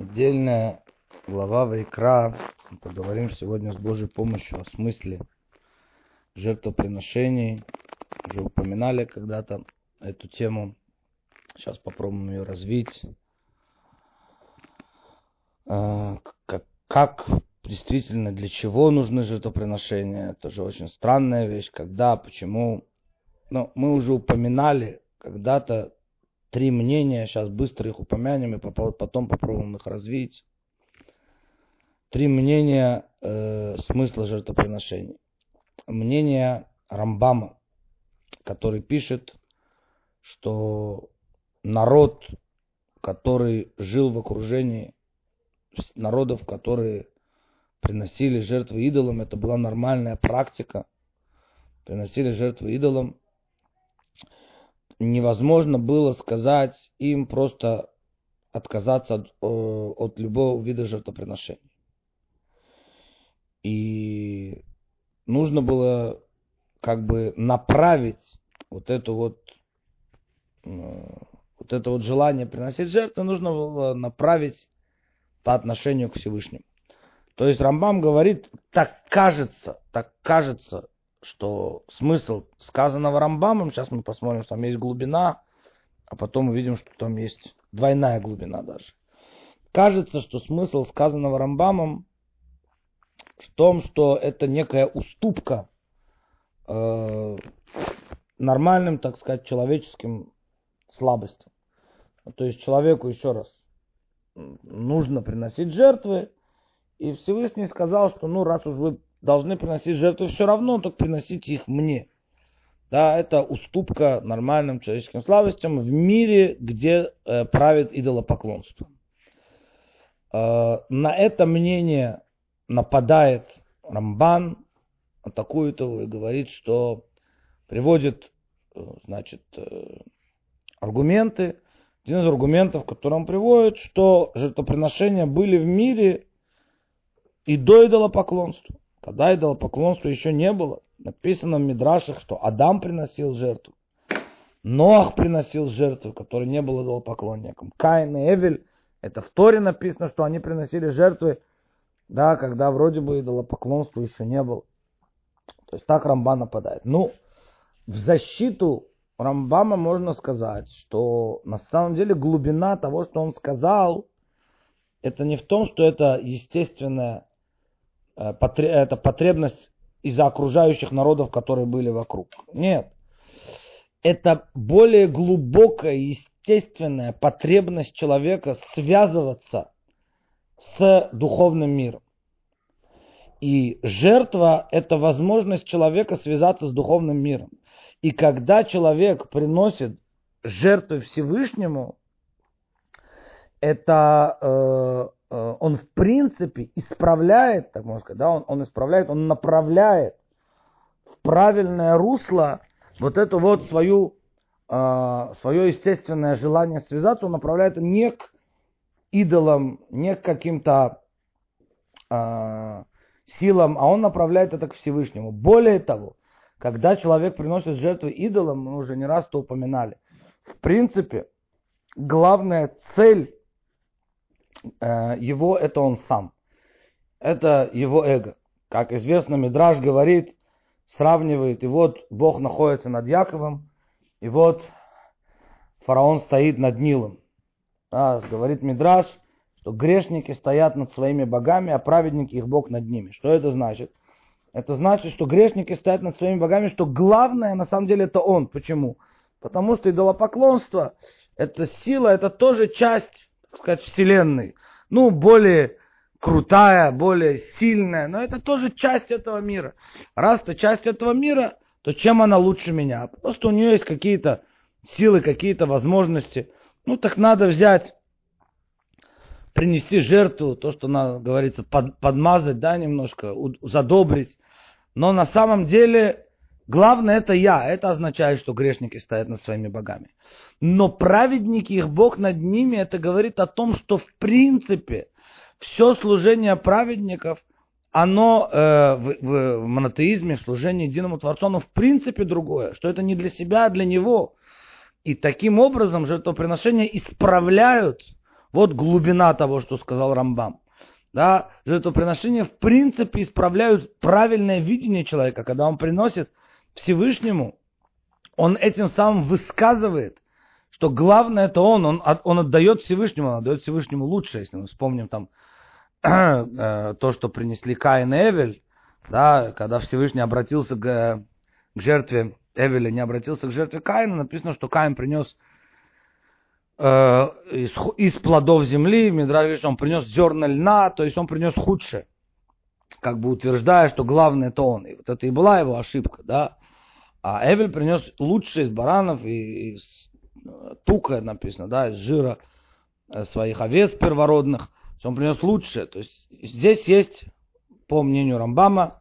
Недельная глава Вайкра. Мы поговорим сегодня с Божьей помощью о смысле жертвоприношений. Уже упоминали когда-то эту тему. Сейчас попробуем ее развить. Как, как действительно, для чего нужны жертвоприношения? Это же очень странная вещь. Когда, почему? Но мы уже упоминали когда-то три мнения, сейчас быстро их упомянем и потом попробуем их развить. Три мнения э, смысла жертвоприношений. Мнение Рамбама, который пишет, что народ, который жил в окружении народов, которые приносили жертвы идолам, это была нормальная практика. Приносили жертвы идолам, невозможно было сказать им просто отказаться от, от любого вида жертвоприношений. И нужно было как бы направить вот это вот, вот это вот желание приносить жертвы, нужно было направить по отношению к Всевышнему. То есть Рамбам говорит, так кажется, так кажется, что смысл сказанного Рамбамом, сейчас мы посмотрим, что там есть глубина, а потом увидим, что там есть двойная глубина даже. Кажется, что смысл сказанного Рамбамом в том, что это некая уступка э, нормальным, так сказать, человеческим слабостям. То есть человеку, еще раз, нужно приносить жертвы, и Всевышний сказал, что ну раз уж вы должны приносить жертвы все равно, только приносите их мне. Да, это уступка нормальным человеческим слабостям в мире, где э, правит идолопоклонство. Э, на это мнение нападает Рамбан, атакует его и говорит, что приводит, э, значит, э, аргументы. Один из аргументов, который он приводит, что жертвоприношения были в мире и до идолопоклонства. Когда идолопоклонства еще не было, написано в Мидрашах, что Адам приносил жертву, Ноах приносил жертву, который не был идолопоклонником. Каин и Эвель, это в Торе написано, что они приносили жертвы, да, когда вроде бы идолопоклонства еще не было. То есть так Рамбан нападает. Ну, в защиту Рамбама можно сказать, что на самом деле глубина того, что он сказал, это не в том, что это естественная Э, это потребность из-за окружающих народов, которые были вокруг. Нет. Это более глубокая, естественная потребность человека связываться с духовным миром. И жертва – это возможность человека связаться с духовным миром. И когда человек приносит жертвы Всевышнему, это э, Э, он в принципе исправляет, так можно сказать, да, он, он исправляет, он направляет в правильное русло вот эту вот свою, э, свое естественное желание связаться, он направляет не к идолам, не к каким-то э, силам, а он направляет это к Всевышнему. Более того, когда человек приносит жертвы идолам, мы уже не раз это упоминали, в принципе, главная цель Э, его это он сам. Это его эго. Как известно, Мидраж говорит, сравнивает, и вот Бог находится над Яковом, и вот фараон стоит над Нилом. А, говорит Мидраж, что грешники стоят над своими богами, а праведники их Бог над ними. Что это значит? Это значит, что грешники стоят над своими богами, что главное на самом деле это он. Почему? Потому что идолопоклонство, это сила, это тоже часть сказать, вселенной. Ну, более крутая, более сильная, но это тоже часть этого мира. Раз это часть этого мира, то чем она лучше меня? Просто у нее есть какие-то силы, какие-то возможности. Ну, так надо взять, принести жертву, то, что, надо, говорится, под, подмазать, да, немножко, задобрить. Но на самом деле Главное это я. Это означает, что грешники стоят над своими богами. Но праведники, их Бог над ними, это говорит о том, что в принципе все служение праведников, оно э, в, в, в монотеизме, в служении единому Творцу, оно в принципе другое. Что это не для себя, а для него. И таким образом жертвоприношения исправляют Вот глубина того, что сказал Рамбам. Да, жертвоприношения в принципе исправляют правильное видение человека, когда он приносит Всевышнему, он этим самым высказывает, что главное это он, он, он отдает Всевышнему, он отдает Всевышнему лучше, если мы вспомним там э, то, что принесли Каин и Эвель, да, когда Всевышний обратился к, к жертве Эвеля, не обратился к жертве Каина, написано, что Каин принес Э, из, из плодов земли, Мидраш говорит, что он принес зерна льна, то есть он принес худшее, как бы утверждая, что главное это он. И вот это и была его ошибка, да. А Эвель принес лучшее из баранов и э, тука, написано, да, из жира э, своих овец первородных. Он принес лучшее. То есть здесь есть, по мнению Рамбама,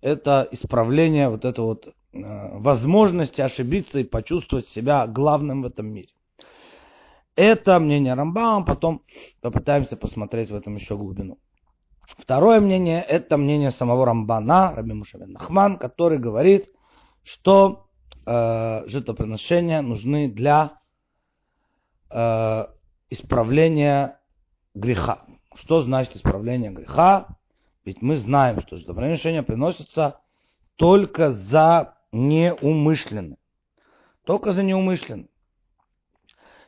это исправление вот этой вот возможности ошибиться и почувствовать себя главным в этом мире. Это мнение Рамбама, потом попытаемся посмотреть в этом еще глубину. Второе мнение, это мнение самого Рамбана, Раби Мушавен Нахман, который говорит, что э, жертвоприношения нужны для э, исправления греха. Что значит исправление греха? Ведь мы знаем, что жертвоприношения приносятся только за неумышленное. Только за неумышленное.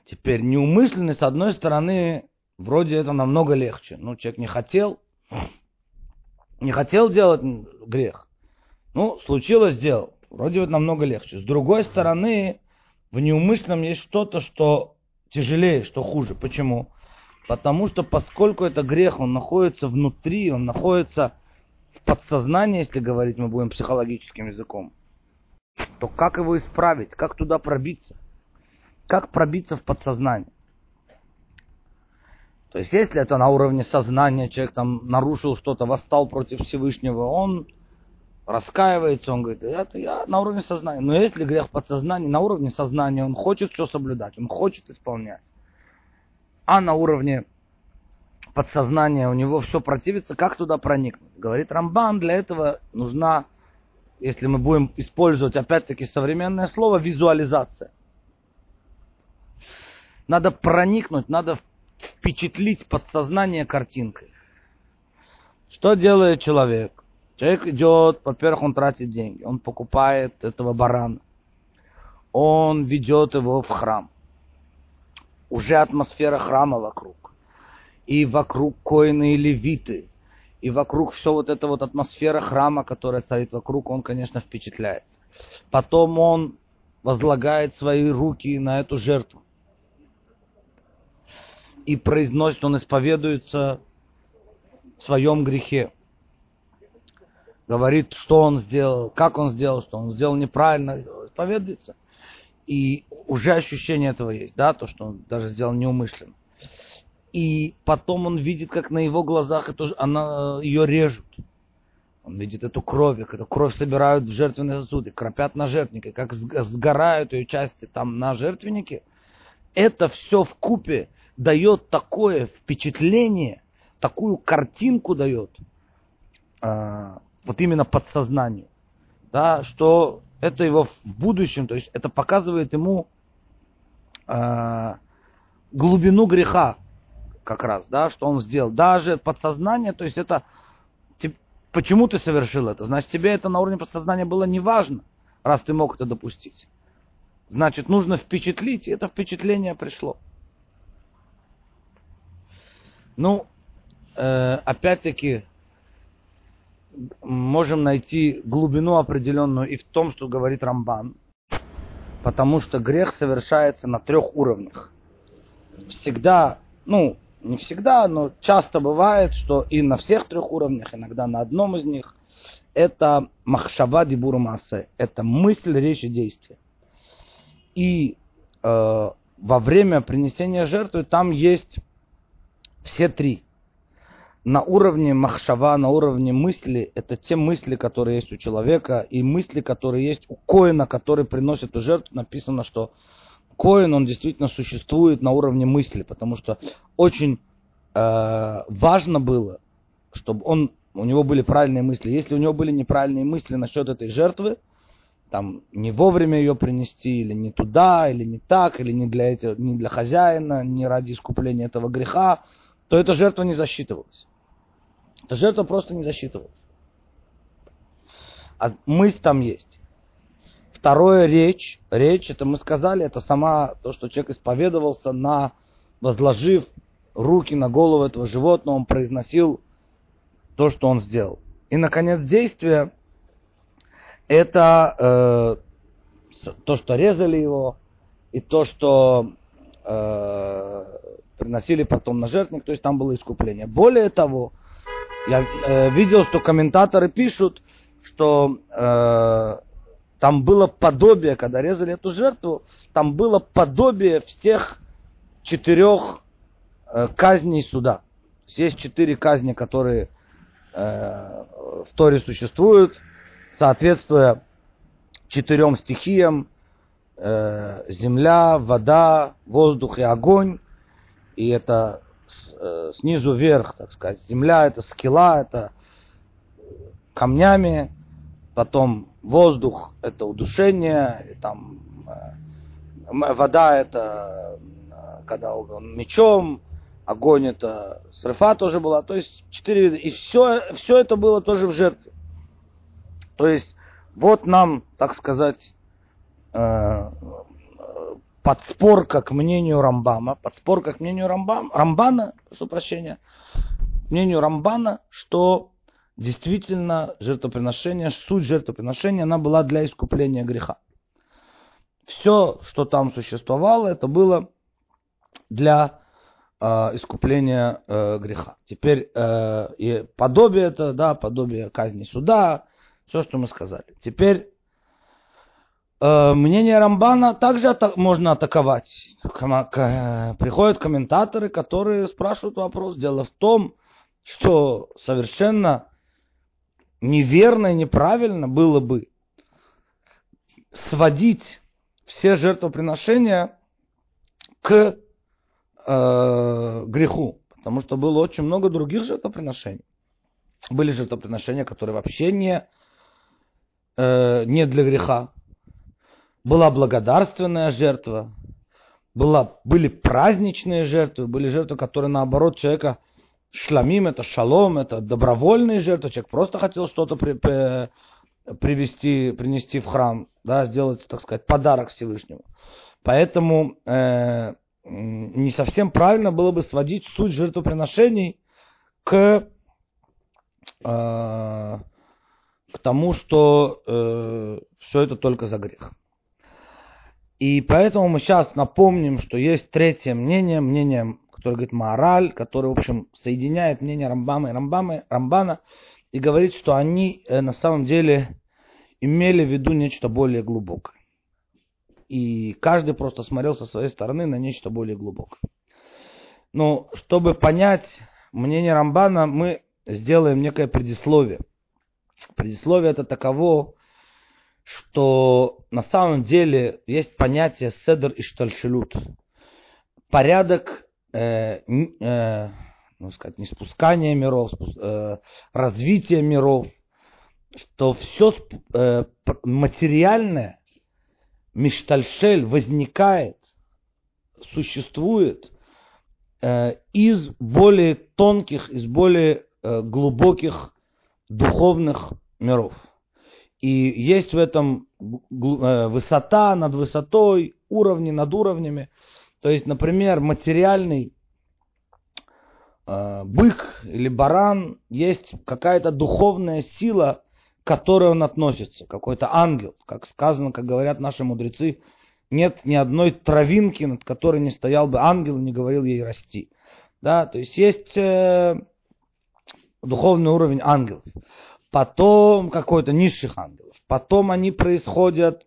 Теперь неумышленный, с одной стороны, вроде это намного легче. Ну, человек не хотел, не хотел делать грех. Ну, случилось, сделал. Вроде это намного легче. С другой стороны, в неумышленном есть что-то, что тяжелее, что хуже. Почему? Потому что поскольку это грех, он находится внутри, он находится в подсознании, если говорить мы будем психологическим языком, то как его исправить, как туда пробиться? Как пробиться в подсознание? То есть, если это на уровне сознания, человек там нарушил что-то, восстал против Всевышнего, он раскаивается, он говорит, это я на уровне сознания. Но если грех подсознания, на уровне сознания, он хочет все соблюдать, он хочет исполнять. А на уровне подсознания у него все противится, как туда проникнуть? Говорит Рамбан, для этого нужна, если мы будем использовать опять-таки современное слово, визуализация. Надо проникнуть, надо впечатлить подсознание картинкой. Что делает человек? Человек идет, во-первых, он тратит деньги, он покупает этого барана, он ведет его в храм. Уже атмосфера храма вокруг. И вокруг коины и левиты. И вокруг все вот эта вот атмосфера храма, которая царит вокруг, он, конечно, впечатляется. Потом он возлагает свои руки на эту жертву и произносит, он исповедуется в своем грехе. Говорит, что он сделал, как он сделал, что он сделал неправильно, исповедуется. И уже ощущение этого есть, да, то, что он даже сделал неумышленно. И потом он видит, как на его глазах это, она, ее режут. Он видит эту кровь, как эту кровь собирают в жертвенные сосуды, кропят на жертвеннике, как сгорают ее части там на жертвеннике. Это все в купе дает такое впечатление, такую картинку дает, э, вот именно подсознанию, да, что это его в будущем, то есть это показывает ему э, глубину греха, как раз, да, что он сделал. Даже подсознание, то есть это почему ты совершил это? Значит, тебе это на уровне подсознания было не важно, раз ты мог это допустить. Значит, нужно впечатлить, и это впечатление пришло. Ну, э, опять-таки, можем найти глубину определенную и в том, что говорит Рамбан, потому что грех совершается на трех уровнях. Всегда, ну, не всегда, но часто бывает, что и на всех трех уровнях, иногда на одном из них, это махшава дибур массе, это мысль, речь и действие. И э, во время принесения жертвы там есть все три. На уровне махшава, на уровне мысли, это те мысли, которые есть у человека, и мысли, которые есть у коина, который приносит жертву. Написано, что коин, он действительно существует на уровне мысли, потому что очень э, важно было, чтобы он, у него были правильные мысли. Если у него были неправильные мысли насчет этой жертвы, там не вовремя ее принести, или не туда, или не так, или не для, этого, не для хозяина, не ради искупления этого греха, то эта жертва не засчитывалась. Эта жертва просто не засчитывалась. А мысль там есть. Второе речь. Речь, это мы сказали, это сама то, что человек исповедовался на, возложив руки на голову этого животного, он произносил то, что он сделал. И, наконец, действие, это э, то, что резали его, и то, что э, приносили потом на жертвенник, то есть там было искупление. Более того, я э, видел, что комментаторы пишут, что э, там было подобие, когда резали эту жертву, там было подобие всех четырех э, казней суда. Есть четыре казни, которые э, в Торе существуют, соответствуя четырем стихиям, э, земля, вода, воздух и огонь. И это снизу вверх, так сказать. Земля это скилла, это камнями, потом воздух это удушение, там э, вода это э, когда он мечом, огонь это срефа тоже была, то есть четыре вида. И все, все это было тоже в жертве. То есть вот нам, так сказать, э, подспорка к мнению Рамбама, подспорка к мнению Рамбам, Рамбана, прошу прощения, мнению Рамбана, что действительно жертвоприношение, суть жертвоприношения, она была для искупления греха. Все, что там существовало, это было для э, искупления э, греха. Теперь э, и подобие это, да, подобие казни суда, все, что мы сказали. Теперь мнение Рамбана также ата- можно атаковать. Приходят комментаторы, которые спрашивают вопрос. Дело в том, что совершенно неверно и неправильно было бы сводить все жертвоприношения к э, греху, потому что было очень много других жертвоприношений. Были жертвоприношения, которые вообще не, э, не для греха. Была благодарственная жертва, была, были праздничные жертвы, были жертвы, которые наоборот человека Шламим это шалом, это добровольные жертвы. Человек просто хотел что-то при, при, привести, принести в храм, да, сделать, так сказать, подарок Всевышнему. Поэтому э, не совсем правильно было бы сводить суть жертвоприношений к, э, к тому, что э, все это только за грех. И поэтому мы сейчас напомним, что есть третье мнение, мнение который говорит Маораль, который, в общем, соединяет мнение Рамбама и Рамбама, Рамбана и говорит, что они э, на самом деле имели в виду нечто более глубокое. И каждый просто смотрел со своей стороны на нечто более глубокое. Но чтобы понять мнение Рамбана, мы сделаем некое предисловие. Предисловие это таково, что на самом деле есть понятие седр и штальшилут. Порядок э, э, ну, сказать, не спускание миров, спу, э, развитие миров, что все э, материальное, миштальшель, возникает, существует э, из более тонких, из более э, глубоких духовных миров. И есть в этом э, высота над высотой, уровни над уровнями. То есть, например, материальный э, бык или баран есть какая-то духовная сила, к которой он относится, какой-то ангел. Как сказано, как говорят наши мудрецы, нет ни одной травинки, над которой не стоял бы ангел и не говорил ей расти. Да, то есть есть э, духовный уровень ангелов. Потом какой-то низших ангелов. Потом они происходят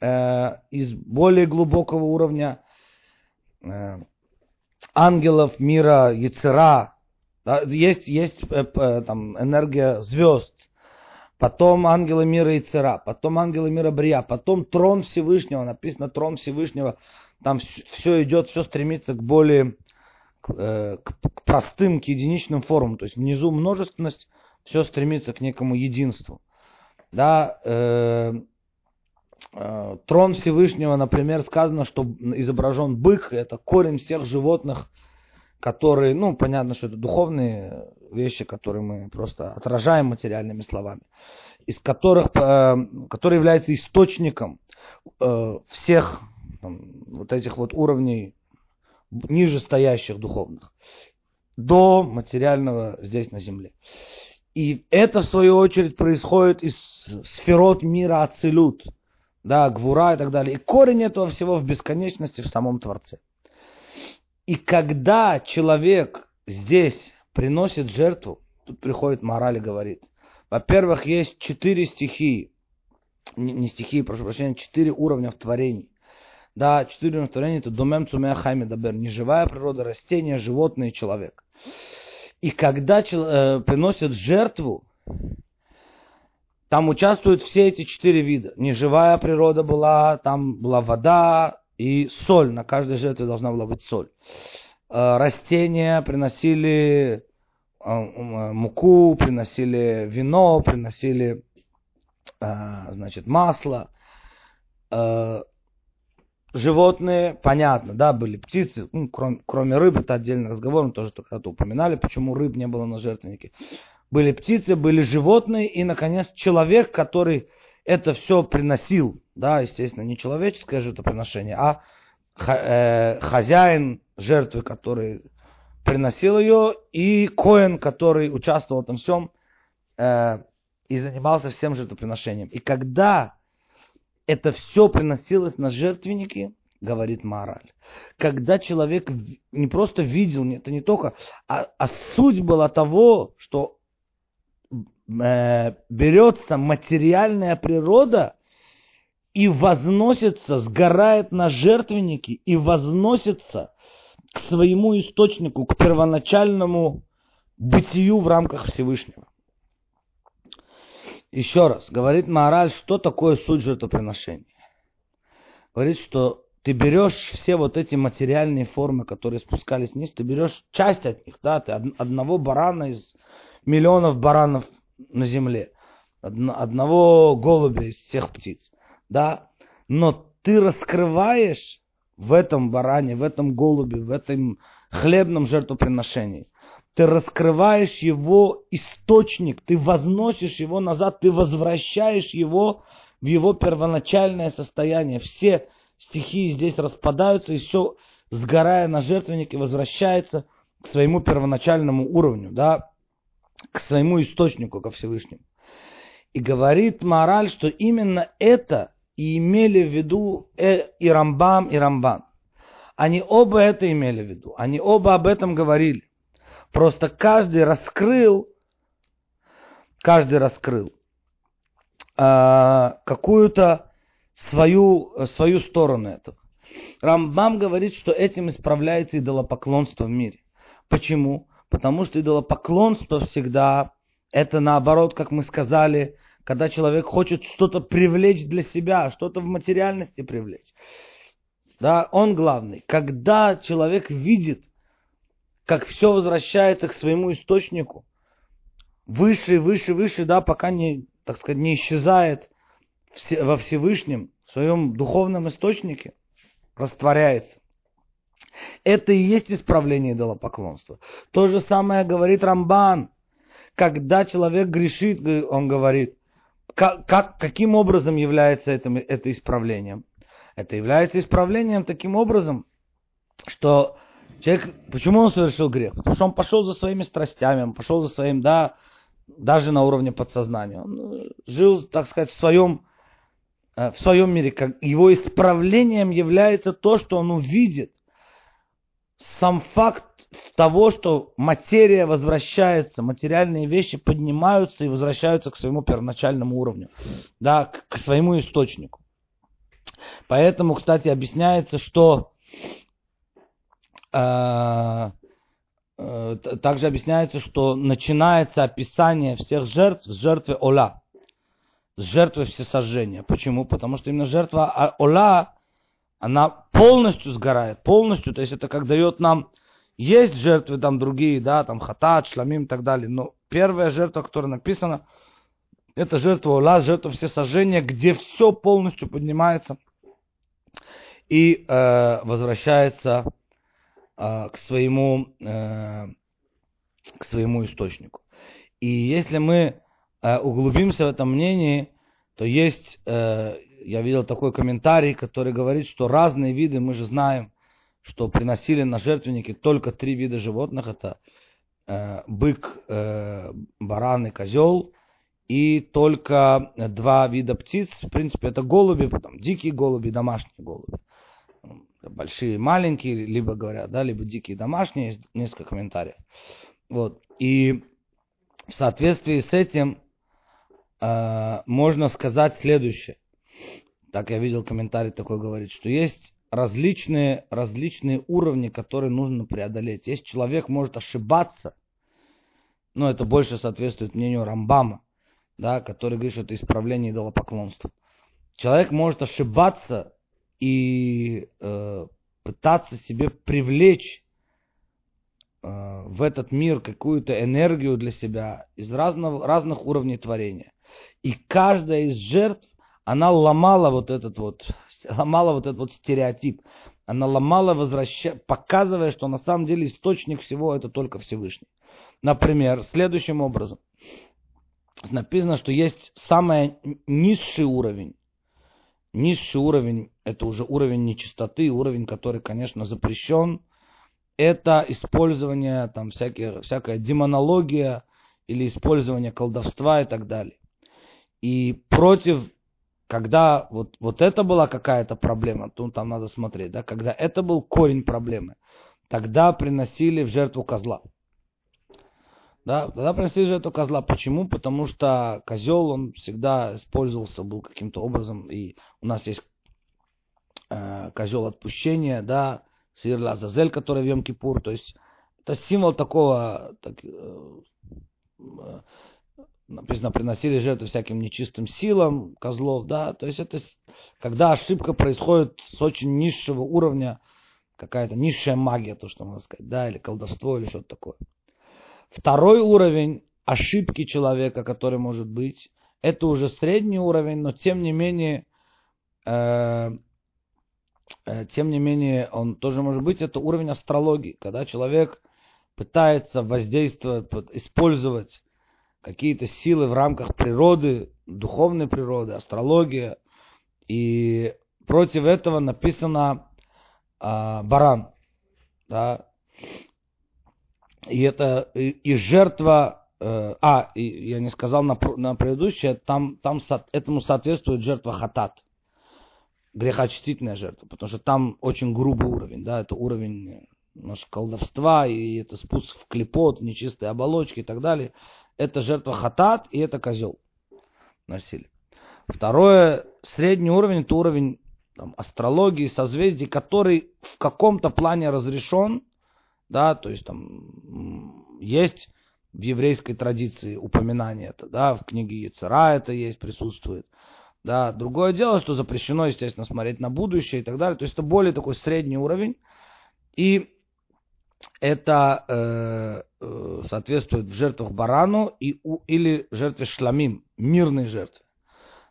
э, из более глубокого уровня Э, ангелов мира Яцера, да, есть, есть э, э, там, энергия звезд, потом ангелы мира Яцера, потом ангелы мира Брия, потом трон Всевышнего, написано трон Всевышнего, там все идет, все стремится к более, к, к простым, к единичным формам, то есть внизу множественность, все стремится к некому единству. Да, э, э, трон Всевышнего, например, сказано, что изображен бык, это корень всех животных, которые, ну, понятно, что это духовные вещи, которые мы просто отражаем материальными словами, из которых, э, который является источником э, всех там, вот этих вот уровней ниже стоящих духовных до материального здесь на земле. И это, в свою очередь, происходит из сферот мира Ацилют, да, Гвура и так далее. И корень этого всего в бесконечности в самом Творце. И когда человек здесь приносит жертву, тут приходит мораль и говорит, во-первых, есть четыре стихии, не, стихии, прошу прощения, четыре уровня в творении. Да, четыре уровня в творении это домем цумея хайми дабер, неживая природа, растения, животные, человек. И когда э, приносят жертву, там участвуют все эти четыре вида. Неживая природа была, там была вода и соль. На каждой жертве должна была быть соль. Э, растения приносили э, муку, приносили вино, приносили значит, масло животные, понятно, да, были птицы, ну, кроме, кроме рыб, это отдельный разговор, мы тоже когда-то упоминали, почему рыб не было на жертвеннике. Были птицы, были животные, и, наконец, человек, который это все приносил, да, естественно, не человеческое жертвоприношение, а э, хозяин жертвы, который приносил ее, и Коэн, который участвовал в этом всем э, и занимался всем жертвоприношением. И когда это все приносилось на жертвенники, говорит мораль. Когда человек не просто видел, это не только, а, а суть была того, что э, берется материальная природа и возносится, сгорает на жертвенники и возносится к своему источнику, к первоначальному бытию в рамках Всевышнего. Еще раз, говорит Маораль, что такое суть жертвоприношения. Говорит, что ты берешь все вот эти материальные формы, которые спускались вниз, ты берешь часть от них, да, ты одного барана из миллионов баранов на земле, одного голубя из всех птиц, да, но ты раскрываешь в этом баране, в этом голубе, в этом хлебном жертвоприношении ты раскрываешь его источник, ты возносишь его назад, ты возвращаешь его в его первоначальное состояние. Все стихии здесь распадаются, и все, сгорая на жертвеннике, возвращается к своему первоначальному уровню, да, к своему источнику, ко Всевышнему. И говорит мораль, что именно это и имели в виду э, и Рамбам, и Рамбан. Они оба это имели в виду, они оба об этом говорили. Просто каждый раскрыл, каждый раскрыл э, какую-то свою, свою сторону этого. Рамбам говорит, что этим исправляется идолопоклонство в мире. Почему? Потому что идолопоклонство всегда, это наоборот, как мы сказали, когда человек хочет что-то привлечь для себя, что-то в материальности привлечь. Да, он главный. Когда человек видит, как все возвращается к своему источнику, выше, выше, выше, да, пока не, так сказать, не исчезает во Всевышнем, в своем духовном источнике, растворяется. Это и есть исправление идолопоклонства. То же самое говорит Рамбан. Когда человек грешит, он говорит, как, как, каким образом является это, это исправлением? Это является исправлением таким образом, что Человек, почему он совершил грех? Потому что он пошел за своими страстями, он пошел за своим, да, даже на уровне подсознания. Он э, жил, так сказать, в своем, э, в своем мире. Как его исправлением является то, что он увидит. Сам факт того, что материя возвращается, материальные вещи поднимаются и возвращаются к своему первоначальному уровню, да, к своему источнику. Поэтому, кстати, объясняется, что также объясняется, что начинается описание всех жертв с жертвы Ола, с жертвы всесожжения. Почему? Потому что именно жертва Ола, она полностью сгорает, полностью, то есть это как дает нам, есть жертвы там другие, да, там хатат, шламим и так далее, но первая жертва, которая написана, Это жертва ула, жертва всесожжения, где все полностью поднимается и э, возвращается э, к, своему, э, к своему источнику. И если мы э, углубимся в этом мнении, то есть, э, я видел такой комментарий, который говорит, что разные виды, мы же знаем, что приносили на жертвенники только три вида животных, это бык, баран и козел, и только два вида птиц, в принципе, это голуби, потом дикие голуби, домашние голуби. Большие, маленькие, либо говорят, да, либо дикие, домашние, есть несколько комментариев. Вот. И в соответствии с этим э, можно сказать следующее. Так я видел комментарий такой говорит, что есть различные, различные уровни, которые нужно преодолеть. Если человек может ошибаться, но это больше соответствует мнению Рамбама, да, который говорит, что это исправление идолопоклонства. Человек может ошибаться и э, пытаться себе привлечь э, в этот мир какую-то энергию для себя из разного, разных уровней творения. И каждая из жертв, она ломала вот этот вот, ломала вот этот вот стереотип. Она ломала, возвращая, показывая, что на самом деле источник всего это только Всевышний. Например, следующим образом написано, что есть самый низший уровень. Низший уровень – это уже уровень нечистоты, уровень, который, конечно, запрещен. Это использование, там, всякие, всякая демонология или использование колдовства и так далее. И против, когда вот, вот это была какая-то проблема, то там надо смотреть, да, когда это был корень проблемы, тогда приносили в жертву козла. Да, тогда принесли жертву козла. Почему? Потому что козел, он всегда использовался, был каким-то образом, и у нас есть э, козел отпущения, да, сир Лазазель, который в Йом-Кипур, то есть это символ такого, так, э, э, написано, приносили жертву всяким нечистым силам козлов, да, то есть это когда ошибка происходит с очень низшего уровня, какая-то низшая магия, то, что можно сказать, да, или колдовство, или что-то такое. Второй уровень ошибки человека, который может быть, это уже средний уровень, но тем не менее, тем не менее, он тоже может быть, это уровень астрологии, когда человек пытается воздействовать, использовать какие-то силы в рамках природы, духовной природы, астрология, и против этого написано э, баран, да, и это и, и жертва, э, а, и, я не сказал на, на предыдущее, там, там со, этому соответствует жертва хатат, грехочтительная жертва, потому что там очень грубый уровень, да, это уровень наш колдовства, и это спуск в клепот, в нечистые оболочки и так далее. Это жертва хатат, и это козел насилие. Второе, средний уровень, это уровень там, астрологии, созвездий, который в каком-то плане разрешен, да, то есть там есть в еврейской традиции упоминание это, да, в книге Яцера это есть, присутствует. Да, другое дело, что запрещено, естественно, смотреть на будущее и так далее. То есть это более такой средний уровень. И это э, э, соответствует в жертвах барану и, у, или жертве шламим, мирной жертве.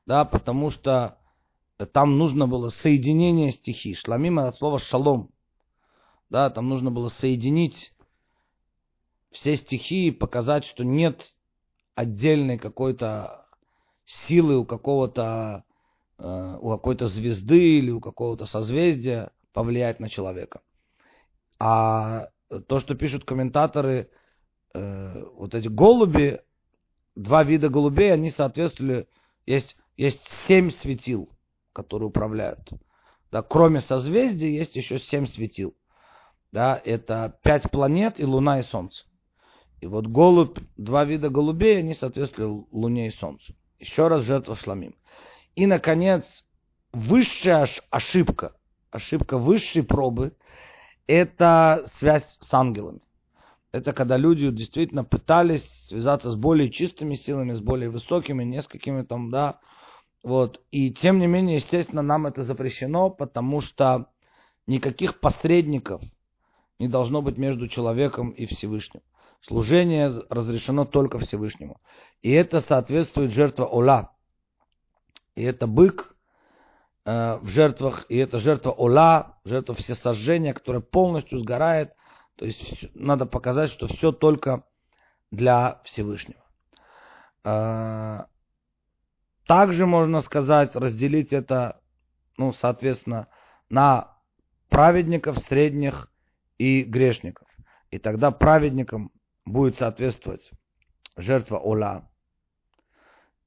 Да, потому что там нужно было соединение стихий. Шламим это слово шалом, да, там нужно было соединить все стихии, показать, что нет отдельной какой-то силы у какого-то э, у какой-то звезды или у какого-то созвездия повлиять на человека. А то, что пишут комментаторы, э, вот эти голуби, два вида голубей, они соответствовали, есть, есть семь светил, которые управляют. Да, кроме созвездий есть еще семь светил да, это пять планет и Луна и Солнце. И вот голубь, два вида голубей, они соответствуют Луне и Солнцу. Еще раз жертва шламим. И, наконец, высшая ошибка, ошибка высшей пробы, это связь с ангелами. Это когда люди действительно пытались связаться с более чистыми силами, с более высокими, несколькими там, да, вот. И тем не менее, естественно, нам это запрещено, потому что никаких посредников не должно быть между человеком и Всевышним. Служение разрешено только Всевышнему. И это соответствует жертва Ола. И это бык э, в жертвах, и это жертва Ола, жертва всесожжения, которая полностью сгорает. То есть надо показать, что все только для Всевышнего. Э, также можно сказать, разделить это, ну, соответственно, на праведников, средних и грешников. И тогда праведникам будет соответствовать жертва Ола,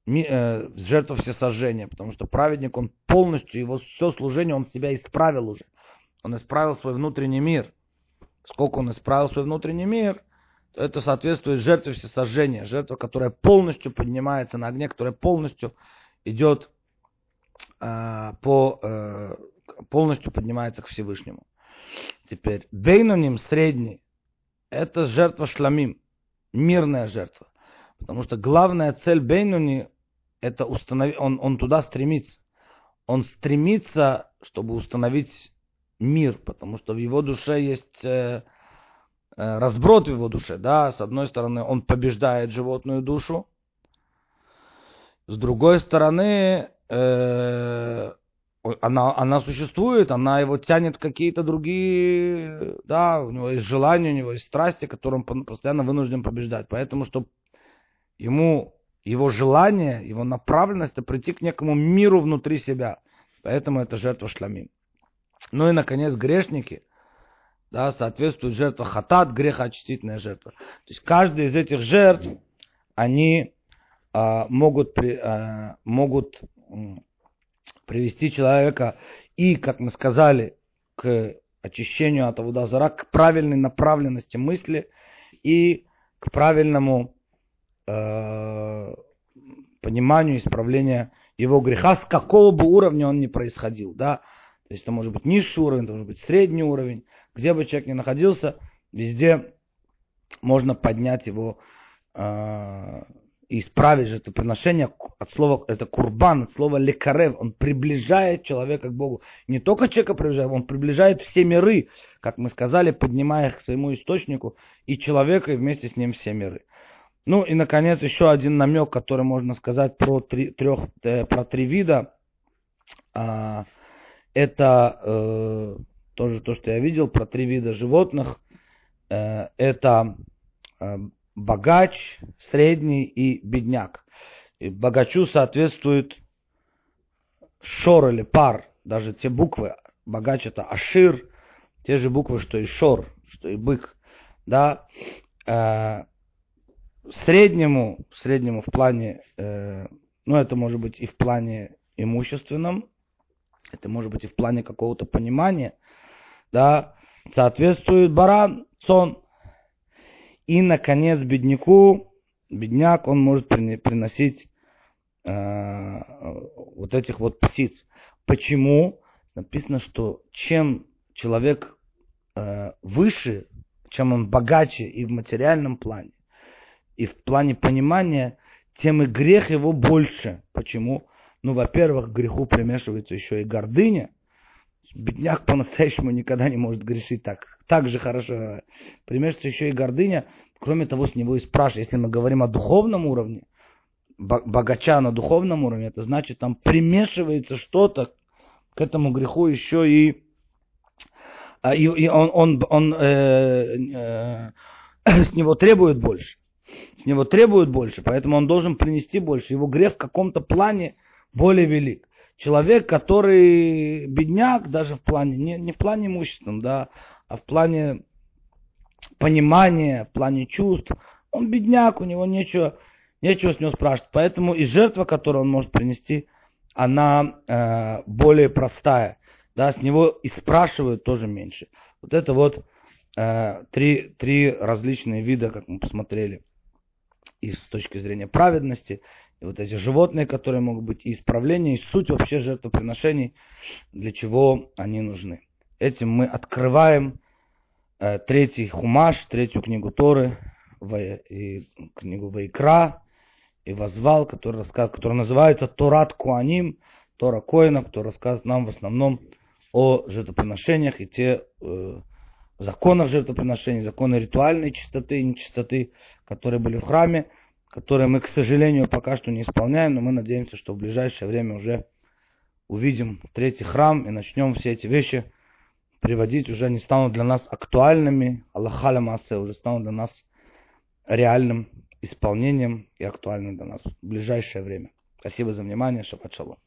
э, жертва всесожжения, потому что праведник, он полностью, его все служение, он себя исправил уже. Он исправил свой внутренний мир. Сколько он исправил свой внутренний мир, то это соответствует жертве всесожжения, жертва, которая полностью поднимается на огне, которая полностью идет э, по, э, полностью поднимается к Всевышнему. Теперь, бейнуним, средний, это жертва шламим, мирная жертва. Потому что главная цель Бейнуни это установить, он, он туда стремится. Он стремится, чтобы установить мир, потому что в его душе есть э, э, разброд в его душе. Да? С одной стороны, он побеждает животную душу, с другой стороны, э, она, она существует, она его тянет в какие-то другие, да, у него есть желания, у него есть страсти, которые он постоянно вынужден побеждать. Поэтому, чтобы ему его желание, его направленность, это прийти к некому миру внутри себя. Поэтому это жертва шламим. Ну и, наконец, грешники, да, соответствует жертва хатат, грехоочистительная жертва. То есть каждый из этих жертв, они а, могут, при, а, могут привести человека и, как мы сказали, к очищению от Авудазара, к правильной направленности мысли и к правильному э, пониманию исправления его греха, с какого бы уровня он ни происходил. Да? То есть это может быть низший уровень, это может быть средний уровень, где бы человек ни находился, везде можно поднять его э, и исправить приношение от слова, это курбан, от слова лекарев, он приближает человека к Богу. Не только человека приближает, он приближает все миры, как мы сказали, поднимая их к своему источнику, и человека, и вместе с ним все миры. Ну и, наконец, еще один намек, который можно сказать про три, трех, э, про три вида. А, это э, тоже то, что я видел, про три вида животных. Э, это богач, средний и бедняк. И богачу соответствует шор или пар, даже те буквы. Богач это ашир, те же буквы, что и шор, что и бык. Да? Э, среднему, среднему в плане, э, ну это может быть и в плане имущественном, это может быть и в плане какого-то понимания, да, соответствует баран, сон, и, наконец, бедняку, бедняк, он может приносить э, вот этих вот птиц. Почему? Написано, что чем человек э, выше, чем он богаче и в материальном плане, и в плане понимания, тем и грех его больше. Почему? Ну, во-первых, к греху примешивается еще и гордыня. Бедняк по-настоящему никогда не может грешить так так же хорошо примешивается еще и гордыня. Кроме того, с него и спрашивают, если мы говорим о духовном уровне, богача на духовном уровне, это значит, там примешивается что-то к этому греху еще и, а, и, и он, он, он э, э, с него требует больше. С него требует больше, поэтому он должен принести больше. Его грех в каком-то плане более велик. Человек, который бедняк, даже в плане, не, не в плане имущественном, да, а в плане понимания, в плане чувств, он бедняк, у него нечего, нечего с него спрашивать. Поэтому и жертва, которую он может принести, она э, более простая. Да, с него и спрашивают тоже меньше. Вот это вот э, три, три различные вида, как мы посмотрели, и с точки зрения праведности, и вот эти животные, которые могут быть, и исправления, и суть вообще жертвоприношений, для чего они нужны. Этим мы открываем э, третий хумаш, третью книгу Торы, в, и книгу Вайкра, и возвал, который, рассказ, который называется Торат Куаним, Тора Коина, который рассказывает нам в основном о жертвоприношениях и те э, законов жертвоприношений, законы ритуальной чистоты и нечистоты, которые были в храме, которые мы, к сожалению, пока что не исполняем, но мы надеемся, что в ближайшее время уже увидим третий храм и начнем все эти вещи приводить, уже не станут для нас актуальными, Аллахаля Массе уже станут для нас реальным исполнением и актуальным для нас в ближайшее время. Спасибо за внимание. Шаббат шалом.